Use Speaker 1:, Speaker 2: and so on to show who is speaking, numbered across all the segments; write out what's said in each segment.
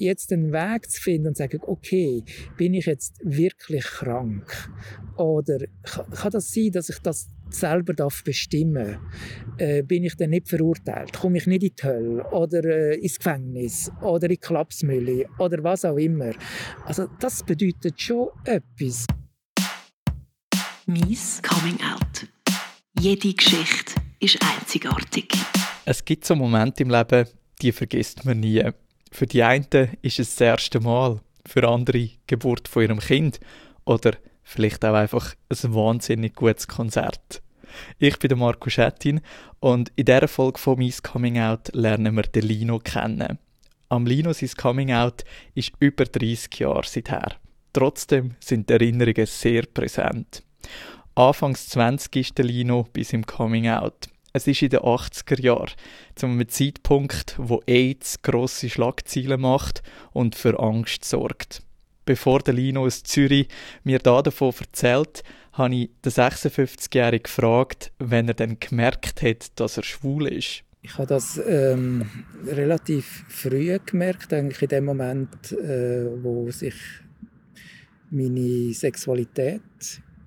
Speaker 1: jetzt einen Weg zu finden und zu sagen, okay, bin ich jetzt wirklich krank? Oder kann das sein, dass ich das selber darf bestimmen äh, bin ich dann nicht verurteilt, komme ich nicht in die Hölle oder äh, ins Gefängnis oder in die Klapsmühle oder was auch immer. Also das bedeutet schon etwas.
Speaker 2: Mies Coming Out. Jede Geschichte ist einzigartig.
Speaker 3: Es gibt so Momente im Leben, die vergisst man nie. Für die einen ist es das erste Mal, für andere Geburt von ihrem Kind oder vielleicht auch einfach ein wahnsinnig gutes Konzert. Ich bin der Marco Schettin und in dieser Folge von «Mies Coming Out» lernen wir den Lino kennen. Am Lino sein Coming Out ist über 30 Jahre seither. Trotzdem sind die Erinnerungen sehr präsent. Anfangs 20 ist der Lino bis im Coming Out. Es ist in den 80er Jahren, zu einem Zeitpunkt, wo AIDS grosse Schlagzeilen macht und für Angst sorgt. Bevor der Lino aus Zürich mir da davon erzählt, habe ich den 56-Jährigen gefragt, wenn er dann gemerkt hat, dass er schwul ist.
Speaker 1: Ich habe das ähm, relativ früh gemerkt, eigentlich in dem Moment, äh, wo sich meine Sexualität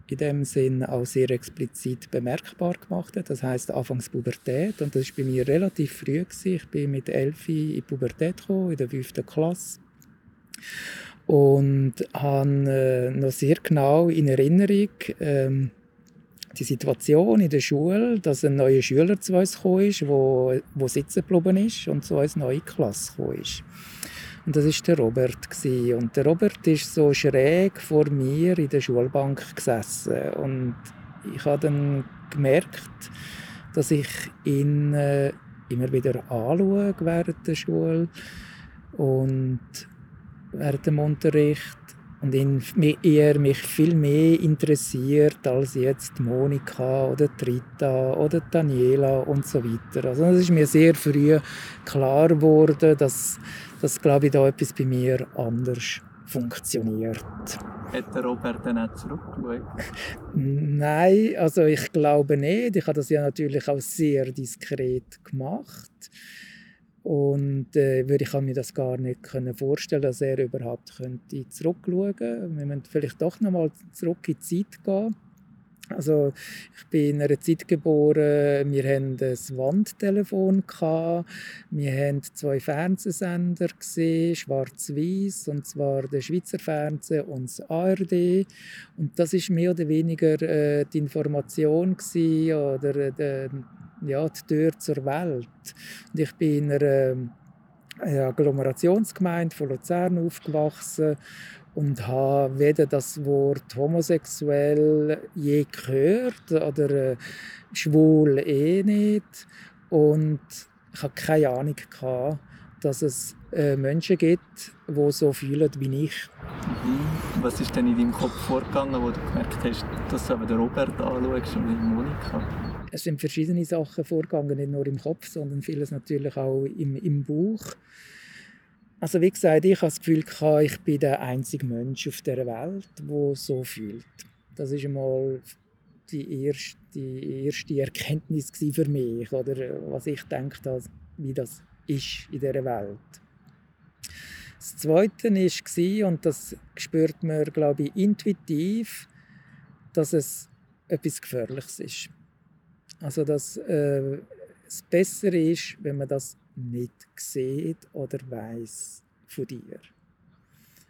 Speaker 1: in dem Sinn auch sehr explizit bemerkbar gemacht hat. Das heißt Anfangs Pubertät und das war bei mir relativ früh. Gewesen. Ich bin mit elf in die Pubertät gekommen, in der fünften Klasse und habe äh, noch sehr genau in Erinnerung ähm, die Situation in der Schule, dass ein neuer Schüler zu uns gekommen ist, wo, wo sitzen geblieben ist und zu uns neue Klasse gekommen ist. Und das ist der Robert gewesen. und der Robert ist so schräg vor mir in der Schulbank gesessen und ich habe dann gemerkt, dass ich ihn äh, immer wieder anschaue während der Schule und während dem Unterricht und ihn, er mich viel mehr interessiert als jetzt Monika oder Rita oder Daniela und so weiter. Also es ist mir sehr früh klar geworden, dass, dass glaube ich, da etwas bei mir anders funktioniert.
Speaker 3: Hat der Robert dann auch zurückgeschaut?
Speaker 1: Nein, also ich glaube nicht. Ich habe das ja natürlich auch sehr diskret gemacht. Und äh, würde ich mir das gar nicht können vorstellen, dass er überhaupt könnte zurückschauen könnte. Wir müssen vielleicht doch noch mal zurück in die Zeit gehen. Also ich bin in einer Zeit geboren, wir hatten ein Wandtelefon, wir haben zwei Fernsehsender gesehen, schwarz-weiß, und zwar der Schweizer Fernsehen und das ARD. Und das ist mehr oder weniger äh, die Information gewesen, oder äh, ja, die Tür zur Welt. Und ich bin in einer äh, Agglomerationsgemeinde von Luzern aufgewachsen und habe weder das Wort homosexuell je gehört oder äh, schwul eh nicht und ich habe keine Ahnung gehabt, dass es äh, Menschen gibt, die so fühlen wie ich.
Speaker 3: Mhm. Was ist denn in deinem Kopf vorgegangen, wo du gemerkt hast, dass du den Robert anschaust und nicht Monika?
Speaker 1: Es sind verschiedene Sachen vorgegangen, nicht nur im Kopf, sondern vieles natürlich auch im, im Bauch. Also wie gesagt, ich habe das Gefühl, ich bin der einzige Mensch auf der Welt, der so fühlt. Das ist einmal die erste, die erste Erkenntnis für mich, oder was ich denke, wie das ist in dieser Welt. Das Zweite war, und das spürt man, glaube ich, intuitiv, dass es etwas Gefährliches ist. Also, dass äh, es besser ist, wenn man das nicht sieht oder weiß von dir.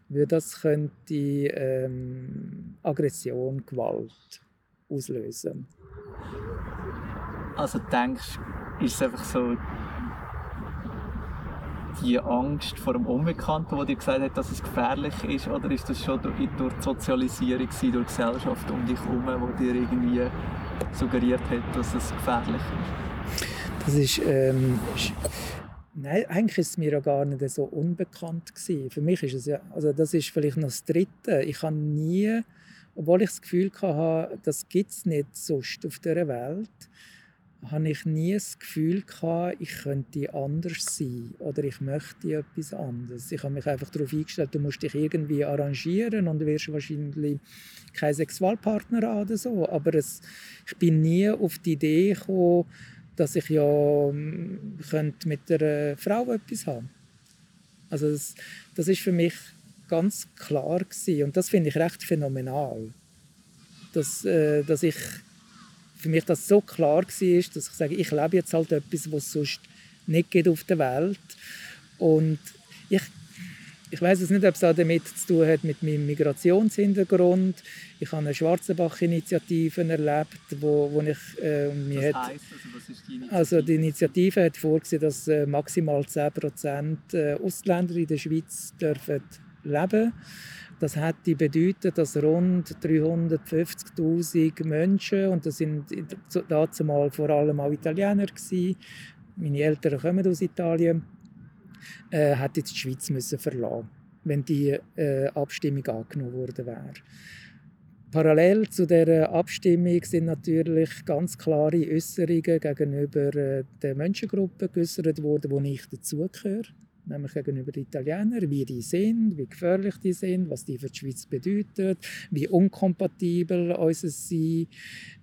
Speaker 1: Weil das könnte ähm, Aggression, Gewalt auslösen.
Speaker 3: Also denkst du, ist es einfach so die Angst vor dem Unbekannten, die dir gesagt hat, dass es gefährlich ist, oder ist das schon durch, die Sozialisierung, durch die Gesellschaft um dich herum, die dir irgendwie suggeriert hat, dass es gefährlich ist?
Speaker 1: Das ist, ähm, nein, eigentlich ist es mir ja gar nicht so unbekannt gewesen. Für mich ist es ja, also das ist vielleicht noch das Dritte. Ich habe nie, obwohl ich das Gefühl hatte, das gibt es nicht sonst auf dieser Welt, habe ich nie das Gefühl gehabt, ich könnte anders sein oder ich möchte etwas anderes. Ich habe mich einfach darauf eingestellt, du musst dich irgendwie arrangieren und du wirst wahrscheinlich keinen Sexualpartner oder so. Aber es, ich bin nie auf die Idee gekommen, dass ich ja hm, könnte mit einer Frau etwas haben Also das, das ist für mich ganz klar gewesen. und das finde ich recht phänomenal, dass, äh, dass ich für mich das so klar war, dass ich sage, ich lebe jetzt halt etwas, was es sonst nicht geht auf der Welt und ich ich weiß es nicht, ob es damit zu tun hat mit meinem Migrationshintergrund. Ich habe eine Schwarzenbach-Initiative erlebt, wo, wo ich äh, mir
Speaker 3: hat, also, was ist die Initiative?
Speaker 1: Also die Initiative hat vorgesehen, dass äh, maximal 10 Prozent äh, Ausländer in der Schweiz dürfen leben. Das hätte bedeutet, dass rund 350.000 Menschen und das sind dazu mal vor allem auch Italiener gewesen. Meine Eltern kommen aus Italien äh, jetzt die Schweiz müssen verlassen wenn die äh, Abstimmung angenommen worden wäre. Parallel zu der Abstimmung sind natürlich ganz klare Äußerungen gegenüber äh, der Menschengruppe geäußert worden, wo ich dazugehöre nämlich gegenüber den Italienern, wie die sind, wie gefährlich die sind, was die für die Schweiz bedeutet, wie unkompatibel unser Sein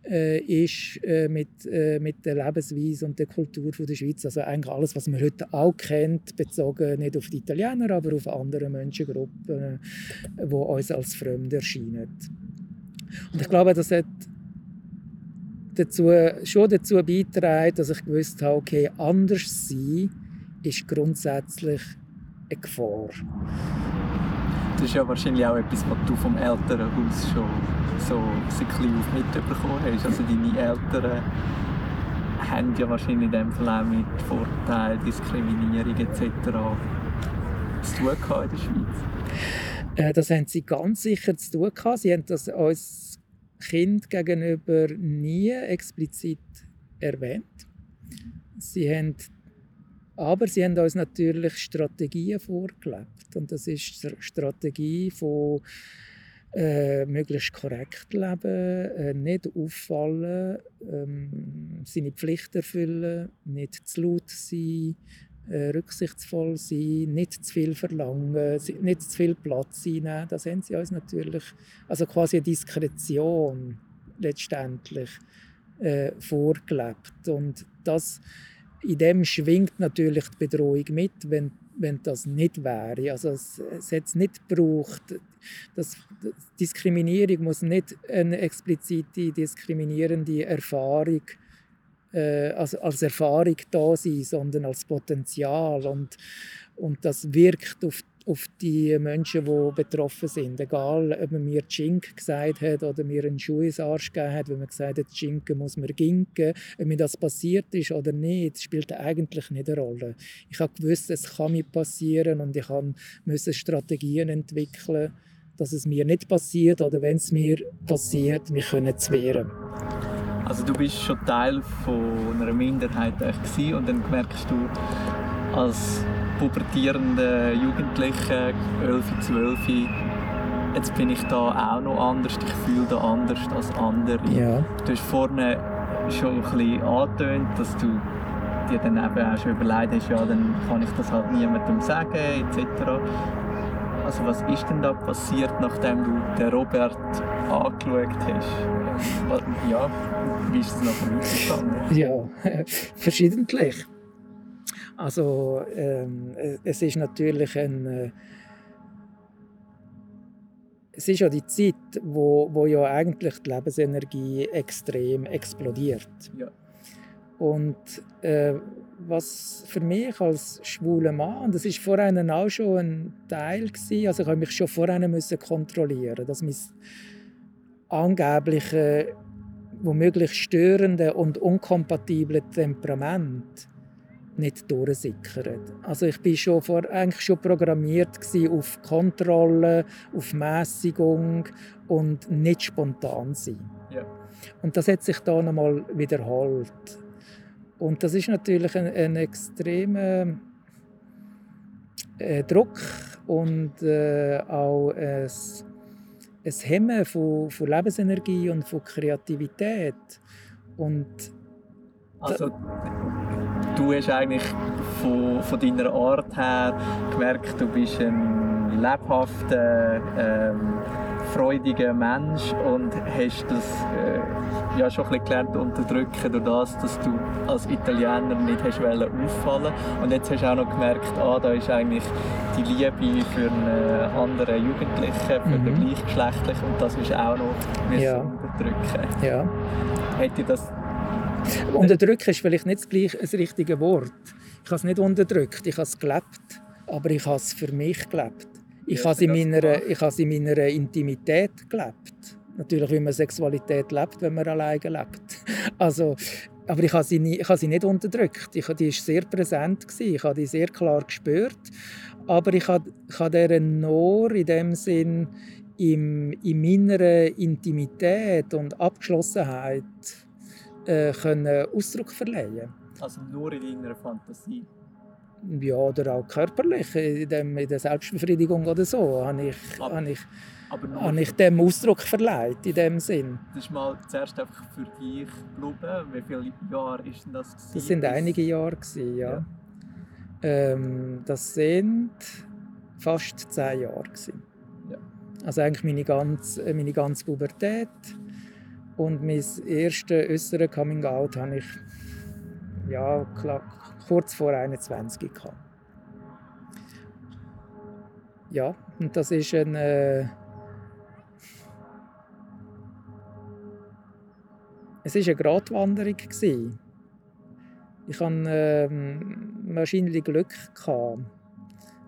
Speaker 1: äh, ist äh, mit, äh, mit der Lebensweise und der Kultur von der Schweiz. Also eigentlich alles, was man heute auch kennt, bezogen nicht auf die Italiener, aber auf andere Menschengruppen, die äh, uns als fremd erscheinen. Und ich glaube, das hat dazu, schon dazu beigetragen, dass ich gewusst habe, okay, anders sein ist grundsätzlich eine Gefahr.
Speaker 3: Das ist ja wahrscheinlich auch etwas, was du vom Elternhaus schon so ein bisschen auf mitbekommen hast. Also deine Eltern haben ja wahrscheinlich in dem Fall auch mit Vorteilen, Diskriminierung etc. zu tun in der Schweiz.
Speaker 1: Äh, das haben sie ganz sicher zu tun gehabt. Sie haben das als Kind gegenüber nie explizit erwähnt. Sie haben aber sie haben uns natürlich Strategien vorgelebt. Und das ist die Strategie von äh, möglichst korrekt leben, äh, nicht auffallen, ähm, seine Pflicht erfüllen, nicht zu laut sein, äh, rücksichtsvoll sein, nicht zu viel verlangen, nicht zu viel Platz einnehmen. Das haben sie uns natürlich, also quasi eine Diskretion letztendlich äh, vorgelebt. Und das in dem schwingt natürlich die Bedrohung mit, wenn, wenn das nicht wäre. Also es, es hat es nicht gebraucht. Das, das, Diskriminierung muss nicht eine explizite diskriminierende Erfahrung äh, als, als Erfahrung da sein, sondern als Potenzial und, und das wirkt auf auf die Menschen, die betroffen sind. Egal, ob man mir Chink gesagt hat oder mir einen Schuh ins Arsch gegeben hat, wenn man gesagt hat, Chinken muss man ginken. Ob mir das passiert ist oder nicht, spielt eigentlich nicht eine Rolle. Ich habe gewusst, es kann mir passieren und ich musste Strategien entwickeln, dass es mir nicht passiert oder wenn es mir passiert, wir können es wehren.
Speaker 3: Also du bist schon Teil von einer Minderheit und dann merkst du als pubertierende Jugendliche, 11, 12, jetzt bin ich da auch noch anders, ich fühle da anders als andere.
Speaker 1: Ja.
Speaker 3: Du hast vorne schon ein bisschen angetönt, dass du dir dann eben auch schon überlegt hast, ja, dann kann ich das halt niemandem sagen, etc. Also was ist denn da passiert, nachdem du den Robert angeschaut hast? Ja, wie ist es nachher weitergegangen?
Speaker 1: Ja, verschiedentlich. Also ähm, es ist natürlich ein äh, es ist ja die Zeit, wo, wo ja eigentlich die Lebensenergie extrem explodiert.
Speaker 3: Ja.
Speaker 1: Und äh, was für mich als schwuler Mann, und das ist vorher auch schon ein Teil gewesen, also ich habe mich schon vorher müssen kontrollieren, dass mein angebliche, womöglich störende und unkompatible Temperament nicht durchsickert. Also ich bin schon vor, eigentlich schon programmiert auf Kontrolle, auf Mäßigung und nicht spontan sein.
Speaker 3: Ja.
Speaker 1: Und das hat sich da nochmal wiederholt. Und das ist natürlich ein, ein extremer äh, Druck und äh, auch ein, ein Hemmen von, von Lebensenergie und von Kreativität. Und
Speaker 3: also du hast eigentlich von, von deiner Art her gemerkt, du bist ein lebhafter, ähm, freudiger Mensch und hast das äh, ja schon ein bisschen gelernt unterdrücken durch das, dass du als Italiener nicht hast auffallen und jetzt hast du auch noch gemerkt, ah, da ist eigentlich die Liebe für einen anderen Jugendlichen, für mhm. den gleichgeschlechtlichen und das ist auch noch
Speaker 1: ja.
Speaker 3: unterdrücken.
Speaker 1: Ja.
Speaker 3: Hätte das
Speaker 1: Unterdrücken ist vielleicht nicht das, gleiche, das richtige Wort. Ich habe es nicht unterdrückt, ich habe es gelebt, aber ich habe es für mich gelebt. Ich habe, in meiner, ich habe es in meiner Intimität gelebt. Natürlich, wie man Sexualität lebt, wenn man alleine lebt. Also, aber ich habe sie, nie, ich habe sie nicht unterdrückt. Ich, die war sehr präsent. Gewesen. Ich habe die sehr klar gespürt. Aber ich habe, ich habe dieser nur in dem Sinn in, in meiner Intimität und Abgeschlossenheit äh, können Ausdruck verleihen
Speaker 3: Also nur in deiner Fantasie?
Speaker 1: ja, oder auch körperlich, in, dem, in der Selbstbefriedigung oder so, habe ich, aber, habe ich, habe ich dem Ausdruck verleiht, in dem Sinn.
Speaker 3: Das ist mal zuerst einfach für dich geblieben. Wie viele Jahre ist das? Gewesen?
Speaker 1: Das sind einige Jahre, gewesen, ja. ja. Ähm, das sind fast zehn Jahre. Gewesen. Ja. Also eigentlich meine ganze, meine ganze Pubertät und mein erstes äußeres Coming-out habe ich ja, kurz vor 21 gehabt. Ja, und das ist ein äh, es ist eine Gratwanderung gewesen. Ich hatte ähm, wahrscheinlich Glück gehabt,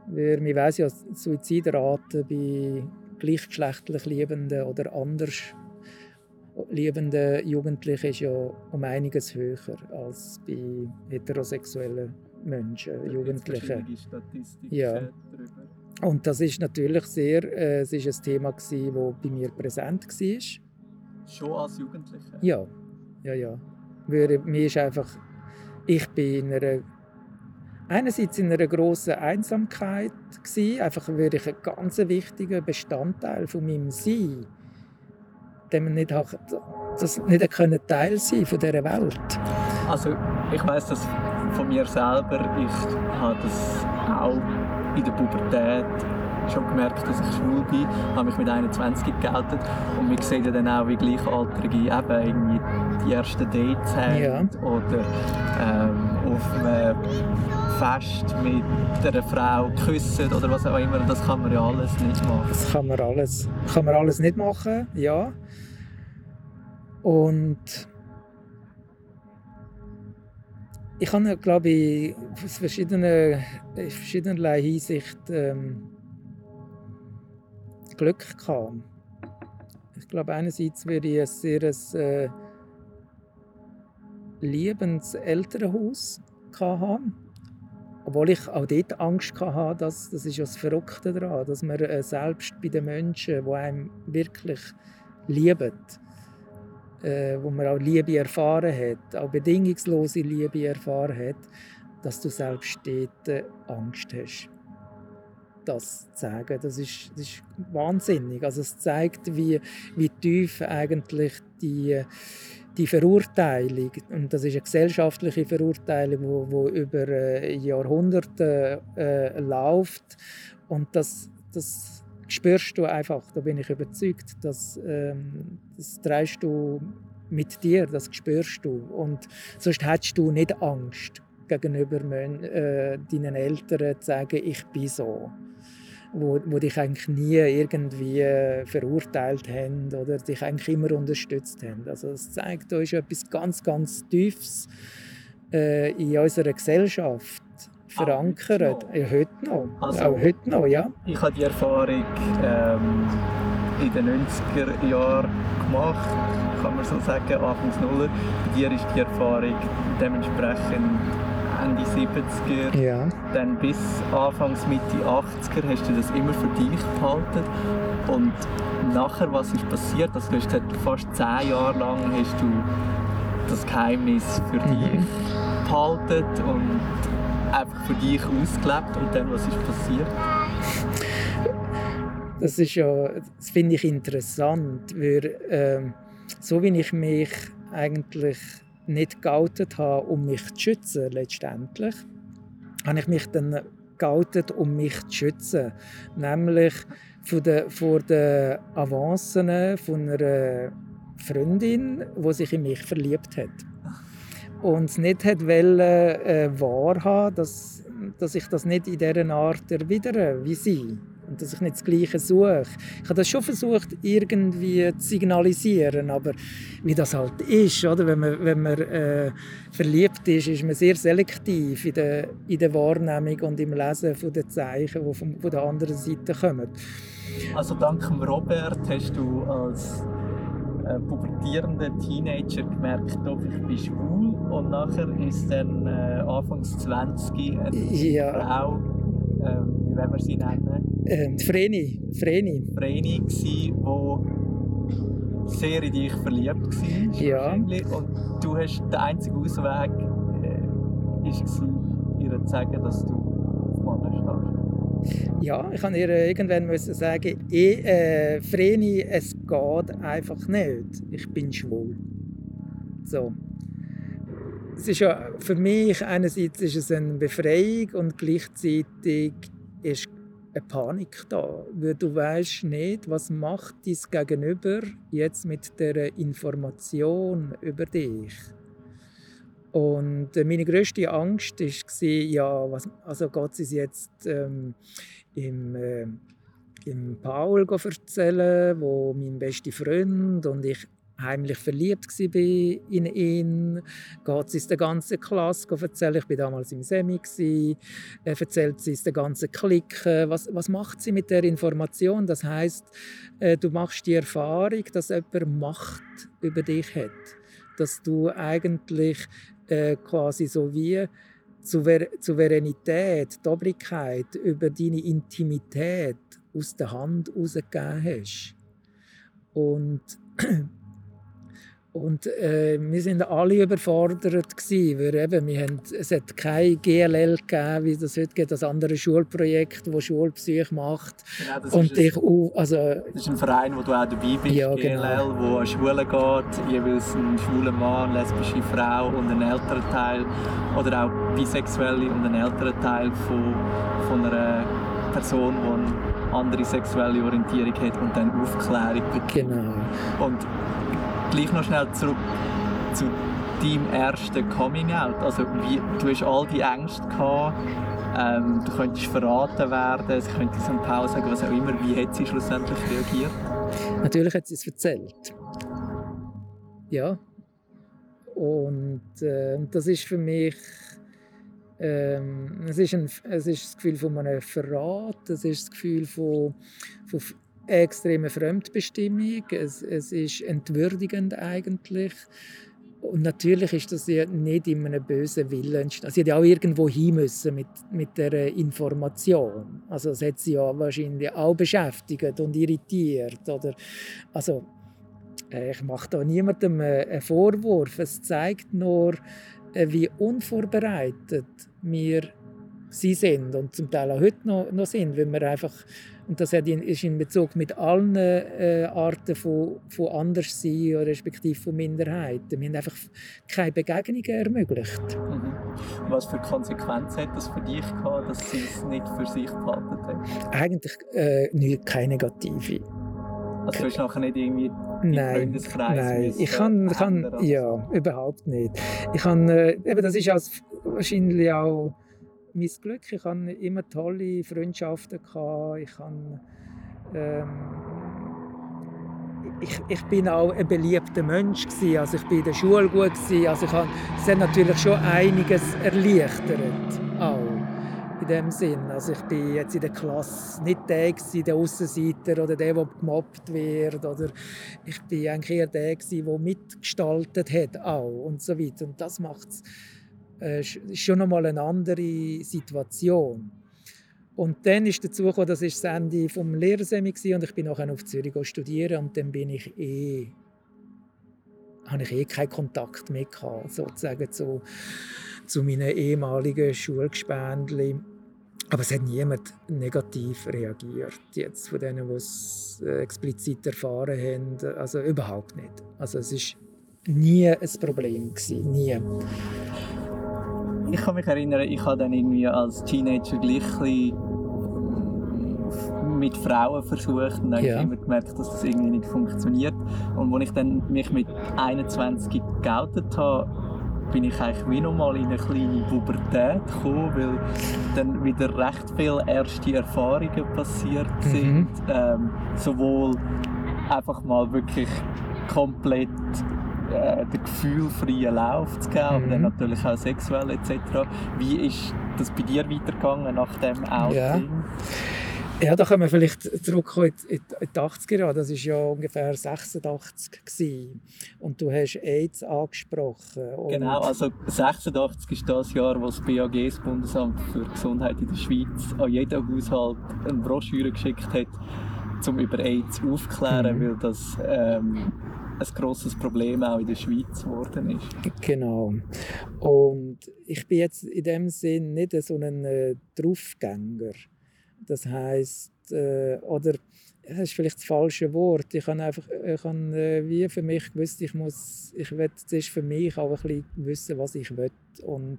Speaker 1: weil man weiß ja, Suizidrate bei gleichgeschlechtlich Liebenden oder anders liebenden Jugendlichen ist ja um einiges höher als bei heterosexuellen Menschen, Jugendlichen. Ja. Und das ist natürlich sehr, äh, es ist ein Thema das bei mir präsent war.
Speaker 3: Schon als Jugendliche?
Speaker 1: Ja, ja, ja. Weil mir ist einfach, ich bin in einer, einerseits in einer grossen Einsamkeit gewesen, einfach weil ich ein ganz wichtiger Bestandteil von meinem Sein dem nicht, das nicht können Teil sein von dieser Welt.
Speaker 3: Also ich weiß das von mir selber. Ich habe das auch in der Pubertät schon gemerkt, dass ich schwul bin, habe mich mit 21 geoutet und wir sehen ja dann auch, wie Gleichaltrige eben irgendwie die ersten Dates haben ja. oder ähm, auf einem Fest mit einer Frau küssen oder was auch immer. Das kann man ja alles nicht machen.
Speaker 1: Das kann man alles, kann man alles nicht machen, ja. Und ich habe, glaube ich, aus verschiedenen, in verschiedenerlei Hinsicht ähm, Glück gehabt. Ich glaube, einerseits würde ich ein sehr äh, liebendes Elternhaus haben. Obwohl ich auch dort Angst hatte, dass, das ist das Verrückte daran, dass man äh, selbst bei den Menschen, die einem wirklich lieben, äh, wo man auch Liebe erfahren hat, auch bedingungslose Liebe erfahren hat, dass du selbst dort äh, Angst hast. Das zu sagen, das ist, das ist wahnsinnig. Also es zeigt, wie, wie tief eigentlich die, die Verurteilung, und das ist eine gesellschaftliche Verurteilung, die wo über äh, Jahrhunderte äh, läuft, und das, das spürst du einfach, da bin ich überzeugt, dass, ähm, das trägst du mit dir, das spürst du. Und sonst hättest du nicht Angst gegenüber äh, deinen Eltern zu sagen, ich bin so. Wo, wo dich eigentlich nie irgendwie äh, verurteilt haben oder dich eigentlich immer unterstützt haben. Also es zeigt, da ist etwas ganz, ganz Tiefes äh, in unserer Gesellschaft verankert. Ah, ja, heute noch. Also, auch heute noch, ja.
Speaker 3: Ich habe die Erfahrung ähm, in den 90er Jahren gemacht, kann man so sagen, Anfangs Nuller. Bei dir ist die Erfahrung dementsprechend Ende 70er,
Speaker 1: ja.
Speaker 3: dann bis Anfangs Mitte 80er hast du das immer für dich behalten. Und nachher, was ist passiert? Also du hast gesagt, fast zehn Jahre lang hast du das Geheimnis für mhm. dich behalten und einfach für dich ausgelebt und dann, was ist passiert?
Speaker 1: Das ist ja, das finde ich interessant, weil äh, so wie ich mich eigentlich nicht geoutet habe, um mich zu schützen letztendlich, habe ich mich dann geoutet, um mich zu schützen. Nämlich von der, von der Avancen von einer Freundin, die sich in mich verliebt hat. Und nicht hat wollen, äh, wahrhaben, dass, dass ich das nicht in dieser Art erwidere wie sie und dass ich nicht das Gleiche suche. Ich habe das schon versucht, irgendwie zu signalisieren, aber wie das halt ist, oder? wenn man, wenn man äh, verliebt ist, ist man sehr selektiv in der, in der Wahrnehmung und im Lesen von den Zeichen, die von, von der anderen Seite kommen.
Speaker 3: Also dank Robert hast du als äh, pubertierender Teenager gemerkt, doch, ich bin schwul und nachher ist dann äh, Anfangs 20 eine ja. Frau, äh, wie wollen wir sie nennen?
Speaker 1: Ähm, Vreni. Vreni.
Speaker 3: Vreni die sehr in dich verliebt war.
Speaker 1: Ja.
Speaker 3: Und du hast den einzigen Ausweg äh, ist ihr zu sagen, dass du auf Männer stehst.
Speaker 1: Ja, ich kann ihr irgendwann müssen sagen, ich, äh, Vreni, es geht einfach nicht. Ich bin schwul. So. Es ist ja für mich einerseits ist es eine Befreiung und gleichzeitig ist eine Panik da, weil du weißt nicht, was macht dein Gegenüber jetzt mit der Information über dich. Und äh, meine größte Angst war, ja, was, also geht es jetzt ähm, im, äh, im Paul erzählen, wo mein bester Freund und ich heimlich verliebt war in ihn. Geht sie es der ganzen Klasse erzählen. Ich war damals im Semi. Er erzählt sie es der ganzen Clique. Was, was macht sie mit der Information? Das heißt, äh, du machst die Erfahrung, dass jemand Macht über dich hat. Dass du eigentlich äh, quasi so wie Souveränität, die Obrigkeit über deine Intimität aus der Hand rausgegeben hast. Und und äh, wir sind alle überfordert gewesen, weil eben, wir haben, es hat kein GLL gegeben, wie das heute gibt, das andere Schulprojekt, das Schulpsych macht.
Speaker 3: Genau, und ich, ein, also, das ist ein Verein, wo du auch dabei bist,
Speaker 1: ja,
Speaker 3: GLL, genau. wo an Schulen geht, jeweils ein schwuler Mann, eine lesbische Frau und ein älterer Teil oder auch Bisexuelle und ein älterer Teil von, von einer Person, die eine andere sexuelle Orientierung hat und dann Aufklärung
Speaker 1: bekommt. Genau.
Speaker 3: Und gleich noch schnell zurück zu deinem ersten Coming Out. Also wie, du hast all die Ängste gehabt, ähm, du könntest verraten werden, es könnte St. Paul sagen, was auch immer. Wie hat sie schlussendlich reagiert?
Speaker 1: Natürlich hat sie es erzählt. Ja. Und äh, das ist für mich ähm, es, ist ein, es ist das Gefühl von einem Verrat, es ist das Gefühl von, von extreme Fremdbestimmung. Es, es ist entwürdigend eigentlich. Und natürlich ist das ja nicht in einem bösen Willen entstanden. Sie hätte auch irgendwo hin müssen mit, mit der Information. Also es hat sie ja wahrscheinlich auch beschäftigt und irritiert. Oder, also, äh, ich mache da niemandem äh, einen Vorwurf. Es zeigt nur, äh, wie unvorbereitet wir sie sind und zum Teil auch heute noch, noch sind, weil wir einfach und das ist in Bezug mit allen äh, Arten von, von Anderssein respektive von Minderheiten. Wir haben einfach keine Begegnungen ermöglicht.
Speaker 3: Mhm. Was für Konsequenzen hat das für dich gehabt, dass sie es nicht für sich behalten haben?
Speaker 1: Eigentlich äh, nicht, keine negative.
Speaker 3: Also du hast nachher nicht irgendwie
Speaker 1: nein, Nein, ich kann, kann ja, überhaupt nicht. Ich kann, äh, eben, das ist als, wahrscheinlich auch mein Glück. Ich hatte immer tolle Freundschaften. Ich, habe, ähm, ich, ich bin auch ein beliebter Mensch. Gewesen. Also ich bin in der Schule gut. Gewesen. Also ich habe, es hat natürlich schon einiges erleichtert. Auch in dem Sinn. Also ich bin jetzt in der Klasse nicht der, gewesen, der Aussenseiter oder der, der gemobbt wird. Oder ich bin eigentlich eher der, der mitgestaltet hat auch und so weiter. Und das macht es äh, ist schon nochmal eine andere Situation. Und dann ist dazu gekommen, das ist das Ende vom Lehrersemi und ich bin nachher auf Zürich studieren und dann bin ich eh habe ich eh keinen Kontakt mehr gehabt, sozusagen zu, zu meinen ehemaligen Schulgespendli. Aber es hat niemand negativ reagiert, jetzt von denen, die es äh, explizit erfahren haben. Also überhaupt nicht. Also es war nie ein Problem gewesen, nie.
Speaker 3: Ich kann mich erinnern, ich habe dann irgendwie als Teenager gleich mit Frauen versucht und dann ja. immer gemerkt, dass das irgendwie nicht funktioniert. Und als ich dann mich mit 21 geoutet habe, bin ich eigentlich wie nochmal in eine kleine Pubertät gekommen, weil dann wieder recht viele erste Erfahrungen passiert mhm. sind. Mhm. Ähm, sowohl einfach mal wirklich komplett äh, den gefühlfreien Lauf zu geben, mhm. aber dann mhm. natürlich auch sexuell etc. Wie ist das bei dir weitergegangen nach dem Outing?
Speaker 1: Ja. Ja, da können wir vielleicht zurückkommen in die 80er Jahre. Das war ja ungefähr 86 gewesen. Und du hast AIDS angesprochen.
Speaker 3: genau, also 86 ist das Jahr, wo das BAG, das Bundesamt für Gesundheit in der Schweiz, an jeden Haushalt eine Broschüre geschickt hat, um über AIDS aufzuklären, mhm. weil das ähm, ein grosses Problem auch in der Schweiz geworden ist.
Speaker 1: Genau. Und ich bin jetzt in dem Sinn nicht so ein äh, Draufgänger. Das heißt, äh, oder das ist vielleicht das falsche Wort. Ich habe einfach, ich habe, äh, wie für mich gewusst, ich muss, ich will zuerst für mich auch ein bisschen wissen, was ich will. Und,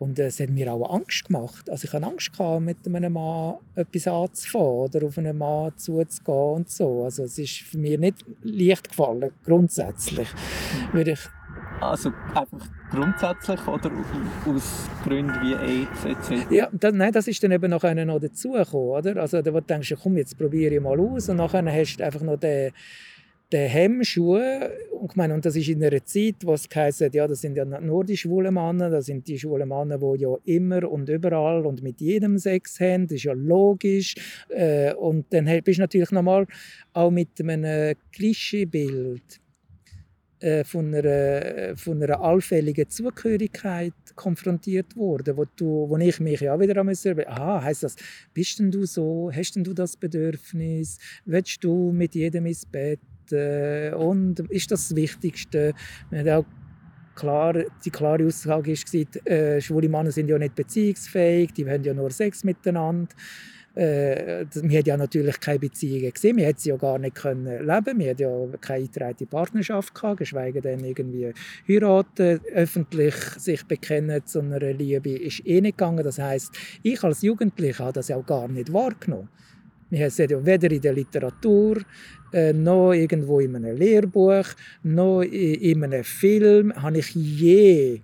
Speaker 1: und es hat mir auch Angst gemacht. Also ich hatte Angst gehabt, mit einem Mann etwas anzufangen oder auf einen Mann zuzugehen und so. Also es ist für mich nicht leicht gefallen, grundsätzlich. Würde ich
Speaker 3: also einfach grundsätzlich oder aus Gründen wie AIDS etc.?
Speaker 1: Ja, das, nein, das ist dann eben noch einer noch dazugekommen, oder? Also da denkst du, komm, jetzt probiere ich mal aus und nachher hast du einfach noch den den Hemmschuhe, und, ich meine, und das ist in einer Zeit, wo es heisst, ja, das sind ja nur die schwulen Männer, das sind die schwulen Männer, die ja immer und überall und mit jedem Sex haben, das ist ja logisch. Äh, und dann bist du natürlich nochmal auch mit einem Klischeebild äh, von einer, von einer allfälligen Zugehörigkeit konfrontiert worden, wo, du, wo ich mich ja wieder müssen, aha, heißt das, bist denn du so, hast denn du das Bedürfnis, willst du mit jedem ins Bett äh, und ist das Wichtigste? Wir haben auch klar, die klare Aussage war, äh, schwule Männer sind ja nicht beziehungsfähig, die haben ja nur Sex miteinander. Äh, wir hatten ja natürlich keine Beziehungen gesehen, wir hätten sie ja gar nicht können leben, wir hatten ja keine eingetragene Partnerschaft gehabt, geschweige denn irgendwie heiraten, öffentlich sich bekennen zu einer Liebe ist eh nicht gegangen. Das heißt, ich als Jugendlicher habe das ja auch gar nicht wahrgenommen. Wir ja weder in der Literatur, äh, noch irgendwo in einem Lehrbuch, noch in, in einem Film habe ich je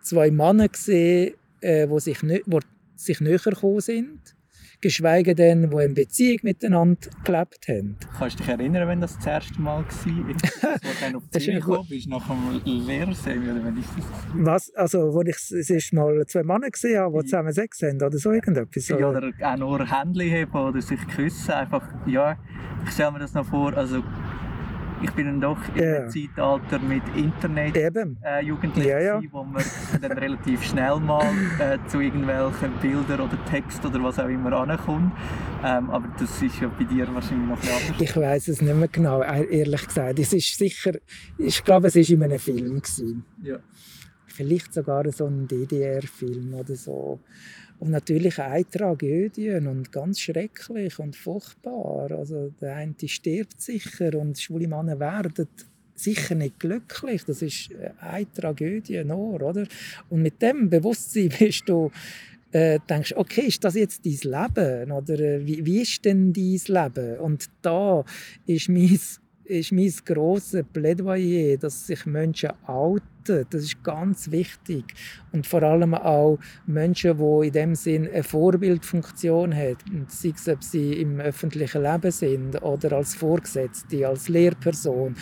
Speaker 1: zwei Männer gesehen, äh, wo sich, wo sich näher gekommen sind geschweige denn, die in Beziehung miteinander gelebt haben.
Speaker 3: Kannst du dich erinnern, wenn das das erste Mal war? Als du dann auf die gekommen bist, nach einem Lehrsemi, oder wenn ist das?
Speaker 1: Was, also, wo ich es ist mal zwei Männer gesehen habe, die zusammen Sex haben, oder so irgendetwas?
Speaker 3: Ja, oder auch nur Händchen haben oder sich küssen, einfach, ja, ich stelle mir das noch vor, also ich bin dann doch im yeah. Zeitalter mit Internet äh, jugendlich ja, ja. wo man dann relativ schnell mal äh, zu irgendwelchen Bildern oder Text oder was auch immer ankommt. Ähm, aber das ist ja bei dir wahrscheinlich noch anders.
Speaker 1: Ich weiß es nicht mehr genau, e-, ehrlich gesagt. Es ist sicher, ich glaube, es war in einem Film. Ja. Vielleicht sogar so ein DDR-Film oder so. Und natürlich eine Tragödie und ganz schrecklich und furchtbar. Also der eine stirbt sicher und schwule Männer werden sicher nicht glücklich. Das ist eine Tragödie nur, oder? Und mit dem Bewusstsein bist du äh, denkst, okay, ist das jetzt dein Leben? Oder äh, wie, wie ist denn dein Leben? Und da ist mein ist mein grosses Plädoyer, dass sich Menschen outen. Das ist ganz wichtig. Und vor allem auch Menschen, die in dem Sinn eine Vorbildfunktion haben. Sei es, ob sie im öffentlichen Leben sind oder als Vorgesetzte, als Lehrperson,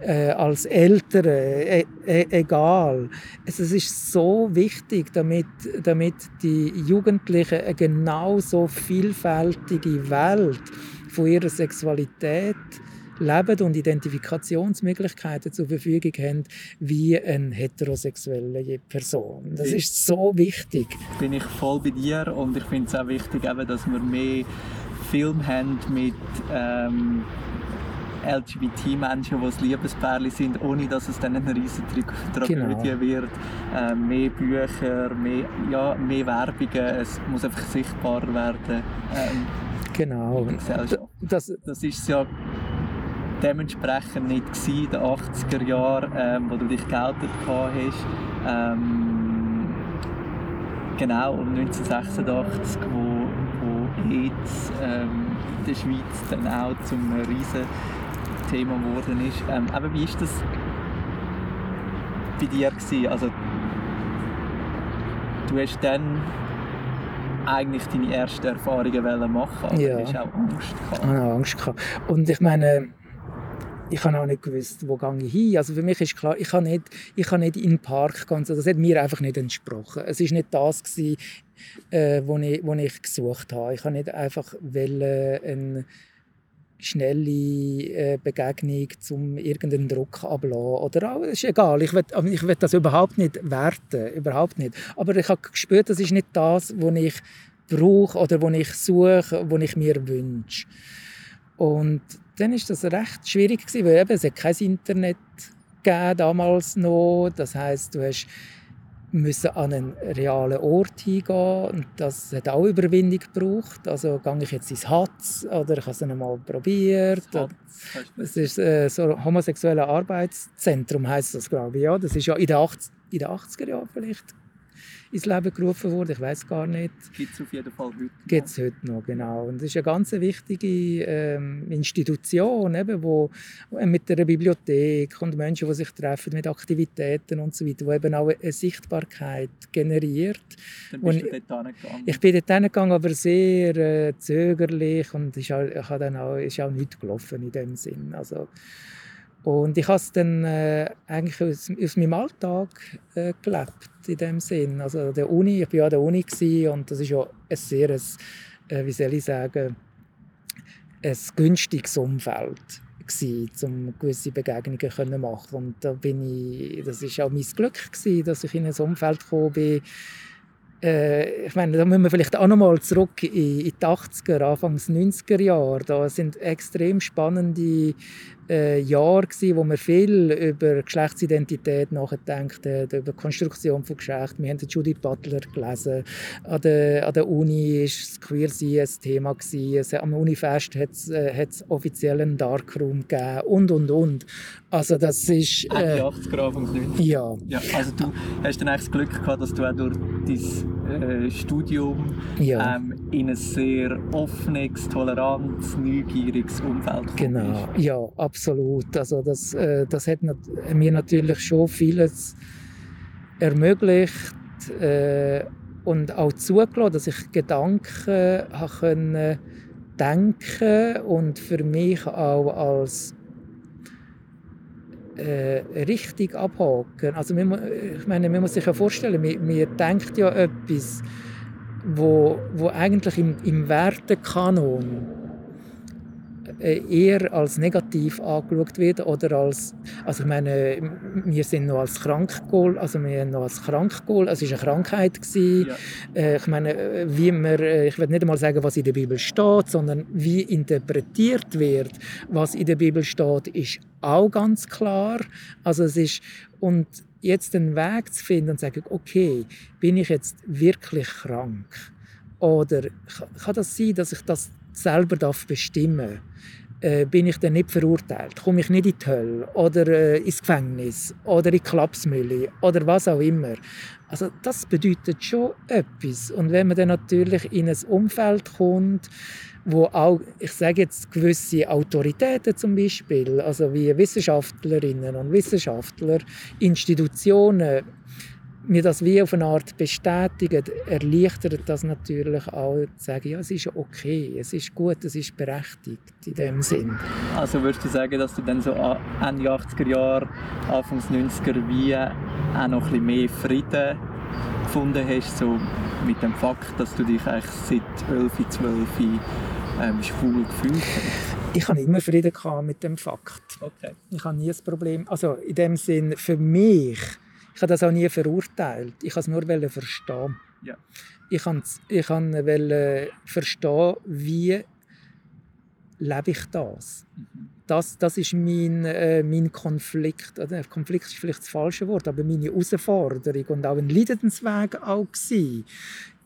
Speaker 1: äh, als Eltern, e e egal. Es ist so wichtig, damit, damit die Jugendlichen eine genauso vielfältige Welt von ihrer Sexualität leben und Identifikationsmöglichkeiten zur Verfügung haben wie eine heterosexuelle Person. Das ist so wichtig.
Speaker 3: Bin ich voll bei dir und ich finde es auch wichtig, dass wir mehr Film haben mit ähm, LGBT-Menschen, die Liebespärchen sind, ohne dass es dann eine riesige Tragödie genau. wird. Äh, mehr Bücher, mehr, ja, mehr Werbungen, es muss einfach sichtbarer werden. Ähm,
Speaker 1: genau.
Speaker 3: Das, das ist ja dementsprechend nicht in den 80er Jahren, ähm, wo du dich geoutet hast. Ähm, genau, um 1986, wo, wo AIDS ähm,
Speaker 4: der Schweiz dann auch zum riesen Thema geworden ist. Ähm, aber wie ist das bei dir gewesen? Also du hast dann eigentlich deine ersten Erfahrungen machen aber
Speaker 1: ja.
Speaker 4: du hast auch Angst
Speaker 1: gehabt. Ich habe Angst gehabt. Und ich meine, ich habe auch nicht gewusst, wo gehe ich hin. Also für mich ist klar, ich kann nicht, ich kann nicht in den Park gehen. Also das hat mir einfach nicht entsprochen. Es ist nicht das gewesen, äh, wo ich, wo ich gesucht habe. Ich kann nicht einfach wollen, eine schnelle äh, Begegnung zum irgendeinen Druck ablassen oder auch, ist egal. Ich will, ich will das überhaupt nicht werten, überhaupt nicht. Aber ich habe gespürt, das ist nicht das, was ich brauche oder was ich suche, was ich mir wünsche. Und dann ist das recht schwierig gewesen, weil eben, es hat kein Internet gegeben damals noch. Das heißt, du hast müssen an einen realen Ort hingehen und das hat auch Überwindung gebraucht. Also gehe ich jetzt ins Hatz oder ich habe es dann mal probiert. Das ist äh, so ein homosexuelles Arbeitszentrum heißt das glaube ich ja. Das ist ja in den 80, in den 80er Jahren vielleicht ins Leben gerufen wurde. Ich weiß gar nicht.
Speaker 4: Gibt es auf jeden Fall heute noch.
Speaker 1: Gibt es heute noch, genau. Und das ist eine ganz wichtige ähm, Institution, eben, wo, wo mit der Bibliothek und Menschen, die sich treffen mit Aktivitäten und so weiter, wo eben auch eine Sichtbarkeit generiert.
Speaker 4: Dann bist und du dort hingegangen?
Speaker 1: Ich bin dort hingegangen, aber sehr äh, zögerlich und ist auch, ich dann auch, ist auch nichts gelaufen in dem Sinn. Also, und ich habe es dann äh, eigentlich aus, aus meinem Alltag äh, gelebt, in dem Sinn. Also der Uni, ich war ja an der Uni und das ist ja ein sehr, äh, wie soll ich sagen, ein günstiges Umfeld um gewisse Begegnungen zu machen. Und da bin ich, das ist auch mein Glück gewesen, dass ich in ein Umfeld gekommen bin, äh, ich meine, da müssen wir vielleicht auch noch mal zurück in, in die 80er, Anfangs 90er Jahre. Da sind extrem spannende äh, Jahre gewesen, wo wir viel über Geschlechtsidentität nachgedacht haben, über die Konstruktion von Geschlecht. Wir haben Judith Butler gelesen. An der, an der Uni war das Queersein ein Thema gewesen. Am Unifest hat es äh, offiziell einen Darkroom gegeben und und und. Also das ist
Speaker 4: äh, die 80er Anfangs 90
Speaker 1: ja.
Speaker 4: ja. Also du hast dann eigentlich das Glück gehabt, dass du auch durch dein äh, Studium
Speaker 1: ja.
Speaker 4: ähm, in ein sehr offenes, tolerantes, neugieriges Umfeld kommst.
Speaker 1: Genau, ja, absolut. Also das, äh, das hat mir natürlich schon vieles ermöglicht äh, und auch zugelassen, dass ich Gedanken habe denken und für mich auch als äh, richtig abhaken. Also man, ich meine, man muss sich ja vorstellen, man, denkt ja etwas, wo, wo eigentlich im, im Wertekanon eher als negativ angeschaut wird oder als, also ich meine, wir sind noch als krank also wir haben noch als krank also es war eine Krankheit gewesen. Ja. Äh, ich meine, wie man, äh, ich will nicht einmal sagen, was in der Bibel steht, sondern wie interpretiert wird, was in der Bibel steht, ist auch ganz klar. Also es ist, und jetzt den Weg zu finden und zu sagen, okay, bin ich jetzt wirklich krank? Oder kann das sein, dass ich das selber bestimmen darf? Äh, bin ich dann nicht verurteilt? Komme ich nicht in die Hölle oder äh, ins Gefängnis oder in die Klapsmühle oder was auch immer? Also das bedeutet schon etwas. Und wenn man dann natürlich in ein Umfeld kommt, wo auch, ich sage jetzt gewisse Autoritäten zum Beispiel, also wie Wissenschaftlerinnen und Wissenschaftler, Institutionen mir das wie auf eine Art bestätigen, erleichtert das natürlich auch zu sagen, ja, es ist okay, es ist gut, es ist berechtigt in dem Sinn.
Speaker 4: Also würdest du sagen, dass du dann so Ende 80er Jahre, Anfangs 90er wie auch noch ein bisschen mehr Frieden gefunden hast, so mit dem Fakt, dass du dich eigentlich seit 11, 12 ähm, schwul gefühlt hast?
Speaker 1: Ich hatte immer Frieden mit dem Fakt.
Speaker 4: Okay.
Speaker 1: Ich habe nie ein Problem. Also in dem Sinn, für mich ich habe das auch nie verurteilt. Ich wollte es nur verstehen.
Speaker 4: Ja.
Speaker 1: Ich wollte verstehen, wie lebe ich das. Mhm. Das, das ist mein, äh, mein Konflikt. Oder, Konflikt ist vielleicht das falsche Wort, aber meine Herausforderung und auch ein Leidensweg auch gewesen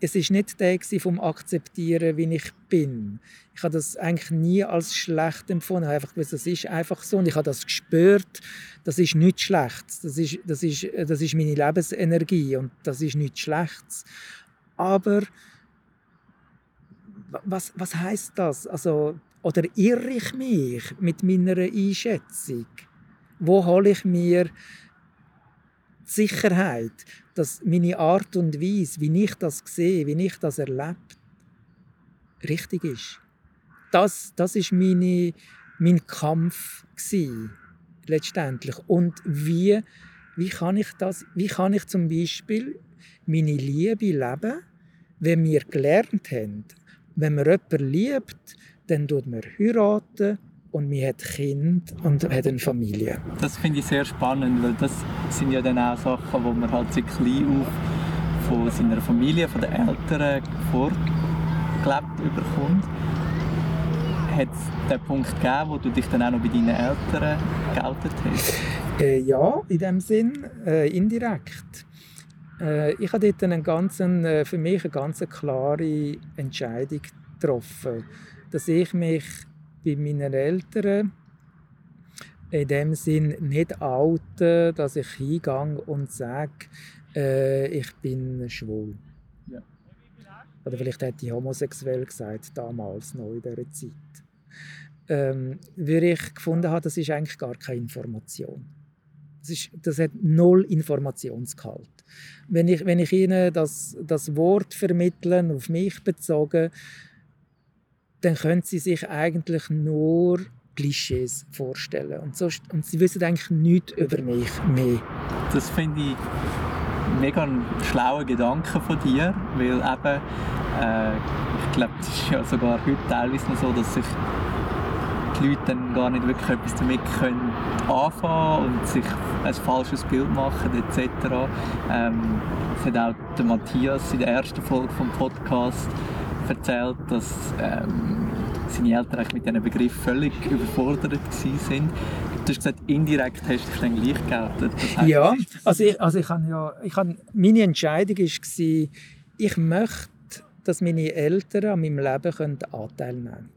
Speaker 1: es ist nicht der vom Akzeptieren, wie ich bin. Ich habe das eigentlich nie als schlecht empfunden. Ich habe einfach gewusst, das ist einfach so. Und ich habe das gespürt, das ist nichts Schlechtes. Das ist, das ist, das ist meine Lebensenergie und das ist nichts Schlechtes. Aber was, was heißt das? Also, Oder irre ich mich mit meiner Einschätzung? Wo hole ich mir Sicherheit, dass meine Art und Weise, wie ich das sehe, wie ich das erlebe, richtig ist? Das, das ist meine, mein Kampf gewesen, letztendlich. Und wie, wie, kann ich das, wie kann ich zum Beispiel meine Liebe leben, wenn wir gelernt haben, wenn man jemanden liebt, dann tut man heiraten und man hat Kind und hat eine Familie.
Speaker 3: Das finde ich sehr spannend, weil das sind ja dann auch Sachen, wo man halt sich klein auf von seiner Familie, von den Eltern vorgelebt überkommt. Hat es den Punkt gegeben, wo du dich dann auch noch bei deinen Eltern geoutet hast?
Speaker 1: Äh, ja, in dem Sinn äh, indirekt. Äh, ich habe dort einen ganzen, äh, für mich eine ganz klare Entscheidung getroffen, dass ich mich bei meinen Eltern in dem Sinn nicht oute, dass ich hingehe und sage, äh, ich bin schwul. Ja. Oder vielleicht hätte ich homosexuell gesagt, damals noch in dieser Zeit. Ähm, weil ich gefunden habe, das ist eigentlich gar keine Information. Das, ist, das hat null Informationsgehalt. Wenn ich, wenn ich Ihnen das, das Wort vermitteln, auf mich bezogen, dann können Sie sich eigentlich nur Klischees vorstellen. Und, so, und Sie wissen eigentlich nichts über mich mehr.
Speaker 3: Das finde ich mega ein schlauer Gedanke von dir, weil eben, äh, ich glaube, es ist ja sogar heute teilweise noch so, dass sich die Leute dann gar nicht wirklich etwas damit können anfangen und sich ein falsches Bild machen etc. Ähm, das hat auch der Matthias in der ersten Folge vom Podcast erzählt, dass ähm, seine Eltern mit diesen Begriff völlig überfordert waren. Du hast gesagt, indirekt hast du dich dann gleich geoutet.
Speaker 1: Das heißt, ja, also ich, also ich habe ja, ich habe, meine Entscheidung war, ich möchte, dass meine Eltern an meinem Leben Anteil nehmen können.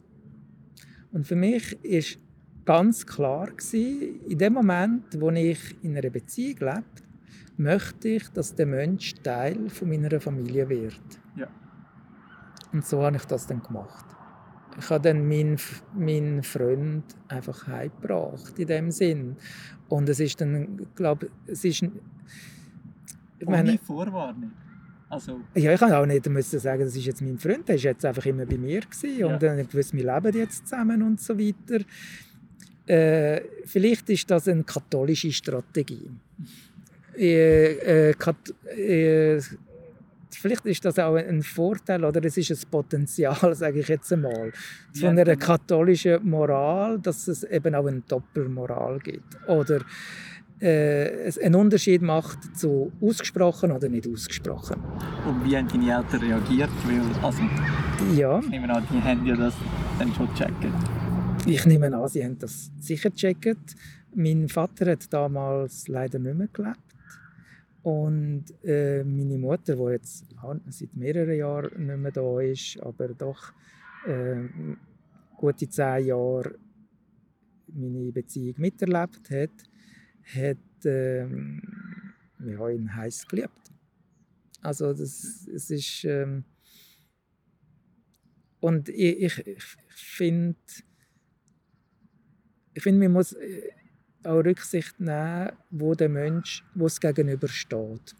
Speaker 1: Und für mich ist ganz klar gewesen, in dem Moment, wo ich in einer Beziehung lebe, möchte ich, dass der Mensch Teil von meiner Familie wird. Ja. Und so habe ich das dann gemacht. Ich habe dann meinen, meinen Freund einfach heimgebracht, in dem Sinn. Und es ist dann, glaube es ist...
Speaker 3: Ich meine, Vorwarnung? Also.
Speaker 1: Ja, ich kann auch nicht müssen sagen, das ist jetzt mein Freund, der war jetzt einfach immer bei mir gewesen ja. und dann ich wusste, wir leben jetzt zusammen und so weiter. Äh, vielleicht ist das eine katholische Strategie. Äh, äh, kat äh, vielleicht ist das auch ein Vorteil oder es ist ein Potenzial, sage ich jetzt einmal, von einer genau. katholischen Moral, dass es eben auch eine Doppelmoral gibt. Oder äh, einen Unterschied macht zu ausgesprochen oder nicht ausgesprochen.
Speaker 3: Und wie haben deine Eltern reagiert? Weil, also, ja. Ich nehme an, die haben ja das dann schon gecheckt.
Speaker 1: Ich nehme an, sie haben das sicher gecheckt. Mein Vater hat damals leider nicht mehr gelebt. Und äh, meine Mutter, die jetzt seit mehreren Jahren nicht mehr da ist, aber doch äh, gute zehn Jahre meine Beziehung miterlebt hat, hat ähm, ja, ihn heiß geliebt. Also das, es ist ähm, und ich, ich, ich finde, ich finde, man muss äh, auch Rücksicht nehmen, wo der Mensch, wo es gegenüber steht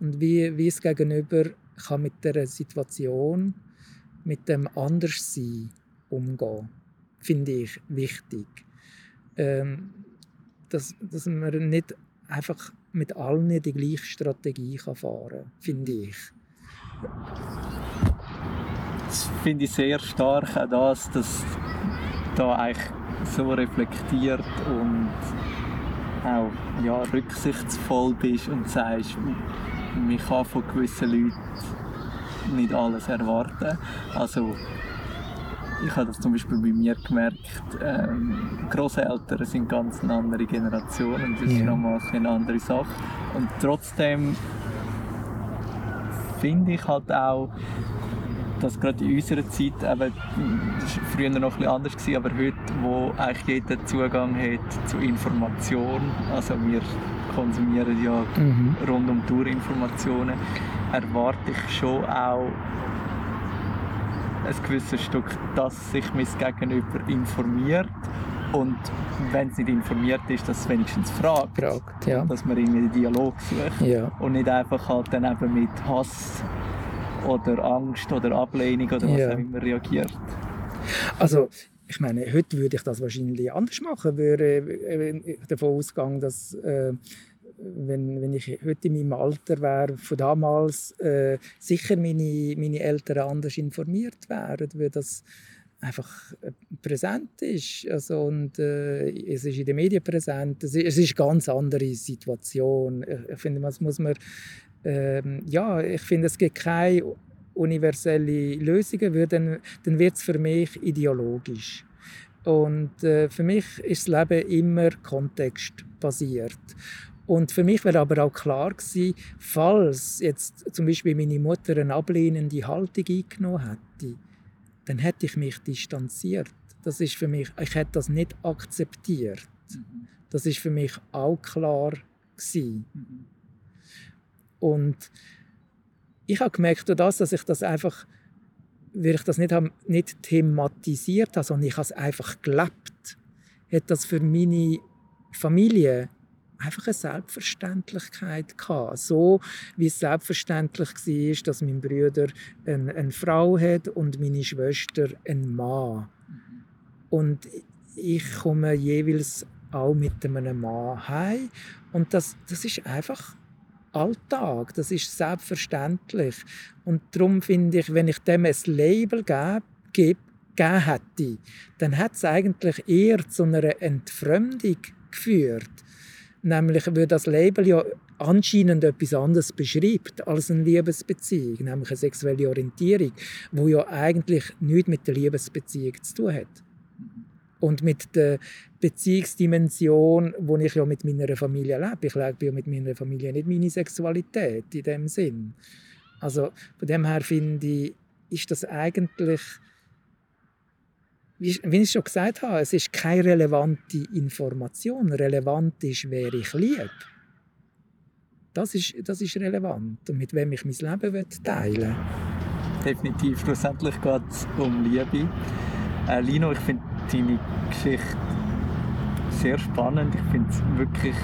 Speaker 1: und wie, wie es gegenüber kann mit der Situation, mit dem Anderssein umgehen, finde ich wichtig. Ähm, dass, dass man nicht einfach mit allen die gleiche Strategie kann fahren kann, finde ich.
Speaker 3: Das finde ich sehr stark, dass da eigentlich so reflektiert und auch ja, rücksichtsvoll bist und sagst, man kann von gewissen Leuten nicht alles erwarten. Also ich habe das zum Beispiel bei mir gemerkt, ähm, Großeltern sind ganz eine andere Generation und das ja. ist nochmal eine andere Sache. Und trotzdem finde ich halt auch, dass gerade in unserer Zeit, eben, früher noch ein bisschen anders, gewesen, aber heute, wo eigentlich jeder Zugang hat zu Informationen, also wir konsumieren ja mhm. rund um Tour Informationen, erwarte ich schon auch ein gewisses Stück, dass sich mein Gegenüber informiert und wenn es nicht informiert ist, dass es wenigstens fragt.
Speaker 1: fragt ja.
Speaker 3: Dass man irgendwie den Dialog sucht.
Speaker 1: Ja.
Speaker 3: Und nicht einfach halt dann eben mit Hass oder Angst oder Ablehnung oder was ja. auch immer reagiert.
Speaker 1: Also ich meine, heute würde ich das wahrscheinlich anders machen, würde äh, davon ausgehen, dass äh, wenn, wenn ich heute in meinem Alter wäre, von damals, äh, sicher meine, meine Eltern anders informiert wären, weil das einfach äh, präsent ist. Also, und, äh, es ist in den Medien präsent. Es ist, es ist eine ganz andere Situation. Ich, ich finde, das muss man... Äh, ja, ich finde, es gibt keine universelle Lösungen, dann, dann wird es für mich ideologisch. Und äh, für mich ist das Leben immer kontextbasiert. Und für mich wäre aber auch klar gewesen, falls jetzt zum Beispiel meine Mutter eine ablehnende Haltung eingenommen hätte, dann hätte ich mich distanziert. Das ist für mich, ich hätte das nicht akzeptiert. Mhm. Das ist für mich auch klar gewesen. Mhm. Und ich habe gemerkt, dass ich das einfach, weil ich das nicht, nicht thematisiert habe, sondern ich habe es einfach gelebt, hat das für meine Familie einfach eine Selbstverständlichkeit gehabt. So wie es selbstverständlich war, dass mein Bruder eine, eine Frau hat und meine Schwester einen Mann. Und ich komme jeweils auch mit einem Mann heim. Und das, das ist einfach Alltag, das ist selbstverständlich. Und darum finde ich, wenn ich dem ein Label gebe, gebe gegeben hätte, dann hat es eigentlich eher zu einer Entfremdung geführt. Nämlich, weil das Label ja anscheinend etwas anderes beschreibt als eine Liebesbeziehung, nämlich eine sexuelle Orientierung, wo ja eigentlich nichts mit der Liebesbeziehung zu tun hat. Und mit der Beziehungsdimension, wo ich ja mit meiner Familie lebe. Ich lebe ja mit meiner Familie nicht meine Sexualität in dem Sinn. Also von dem her finde ich, ist das eigentlich wie ich schon gesagt habe, es ist keine relevante Information. Relevant ist, wer ich liebe. Das ist, das ist relevant und mit wem ich mein Leben teilen will.
Speaker 3: Definitiv. Schlussendlich geht es um Liebe. Äh, Lino, ich finde deine Geschichte sehr spannend. Ich finde es wirklich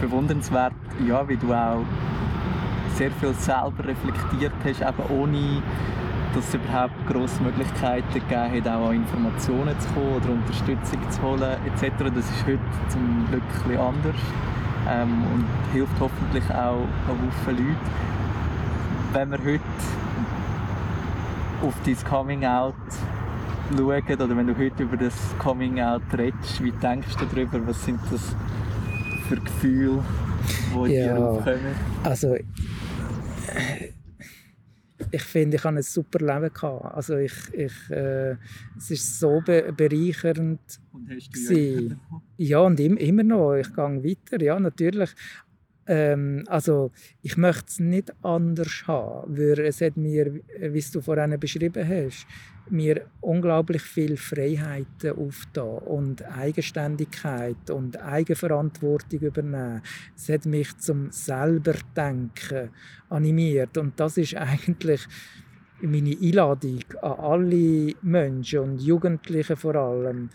Speaker 3: bewundernswert, ja, wie du auch sehr viel selber reflektiert hast, eben ohne dass es überhaupt grosse Möglichkeiten gegeben hat, auch an Informationen zu kommen oder Unterstützung zu holen etc. Das ist heute zum Glück ein anders ähm, und hilft hoffentlich auch an Haufen Leute. Wenn wir heute auf dein Coming-out schauen oder wenn du heute über das Coming-out redest, wie denkst du darüber? Was sind das für Gefühle, die ja, dir aufkommen?
Speaker 1: Also ich finde, ich habe ein super Leben gehabt. Also ich, ich, äh, es ist so be bereichernd.
Speaker 3: Und hast du ja,
Speaker 1: ja und im, immer noch. Ich gehe weiter, ja natürlich. Ähm, also ich möchte es nicht anders haben, weil es hat mir, wie du vorhin beschrieben hast, mir unglaublich viel Freiheiten aufgetan und Eigenständigkeit und Eigenverantwortung übernehmen. Es hat mich zum selber denken animiert und das ist eigentlich meine Einladung an alle Menschen und Jugendliche vor allem,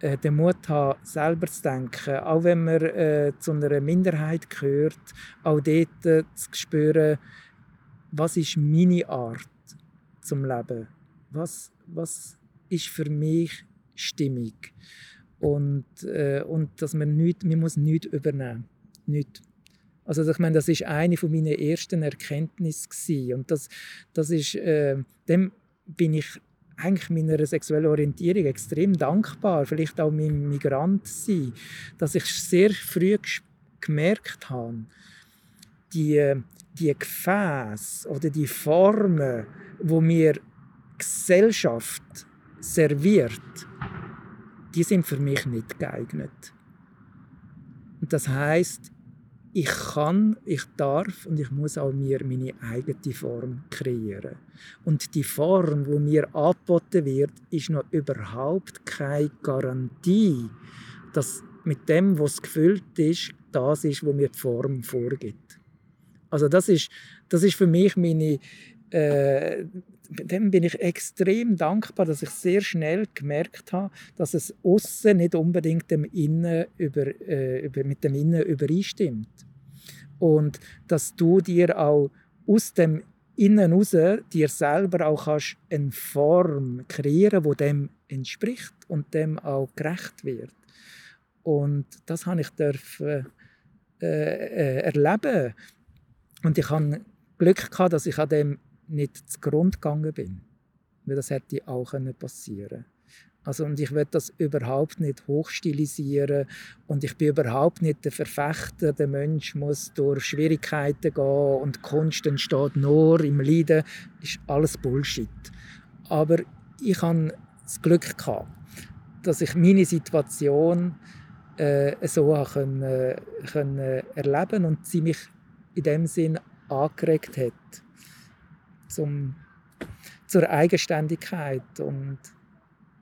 Speaker 1: äh, den Mut haben, selber zu denken, auch wenn man äh, zu einer Minderheit gehört, auch dort äh, zu spüren, was ist meine Art zum Leben? Was, was ist für mich stimmig? Und, äh, und dass man nicht, man muss nichts übernehmen nicht. Also ich meine, das ist eine von meinen ersten Erkenntnissen gewesen. und das, das ist, äh, dem bin ich eigentlich meiner sexuellen Orientierung extrem dankbar, vielleicht auch meinem Migrant sein, dass ich sehr früh gemerkt habe, die, die Gefäße oder die Formen, wo mir Gesellschaft serviert, die sind für mich nicht geeignet. Und das heißt, ich kann, ich darf und ich muss auch mir meine eigene Form kreieren. Und die Form, wo mir angeboten wird, ist noch überhaupt keine Garantie, dass mit dem, was gefüllt ist, das ist, wo mir die Form vorgibt. Also das ist, das ist für mich meine, äh, dem bin ich extrem dankbar, dass ich sehr schnell gemerkt habe, dass es außen nicht unbedingt dem Innen über, äh, über, mit dem Innen übereinstimmt. Und dass du dir auch aus dem Innen raus dir selber auch kannst eine Form kreieren, wo dem entspricht und dem auch gerecht wird. Und das habe ich dürfen, äh, äh, erleben. Und ich habe Glück gehabt, dass ich an dem nicht zu Grund gegangen bin. Weil das hätte auch passieren können. Also, und ich will das überhaupt nicht hochstilisieren und ich bin überhaupt nicht der Verfechter, der Mensch muss durch Schwierigkeiten gehen und Kunst entsteht nur im Leiden, das ist alles Bullshit. Aber ich habe das Glück gehabt, dass ich meine Situation äh, so können, äh, können erleben und sie mich in dem Sinn angeregt hat zum, zur Eigenständigkeit und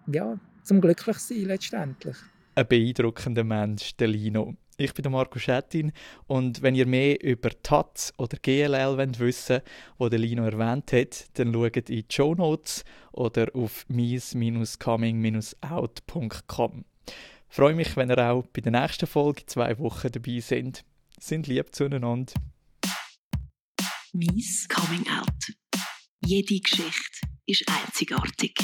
Speaker 1: ja, zum Glücklichsein letztendlich.
Speaker 3: Ein beeindruckender Mensch, der Lino. Ich bin der Marco Schettin und wenn ihr mehr über TATS oder GLL wollt wissen wollt, der Lino erwähnt hat, dann schaut in die Show Notes oder auf mies-coming-out.com. freue mich, wenn ihr auch bei der nächsten Folge zwei Wochen dabei sind. Sind lieb zueinander.
Speaker 2: Mies Coming Out. Jede Geschichte ist einzigartig.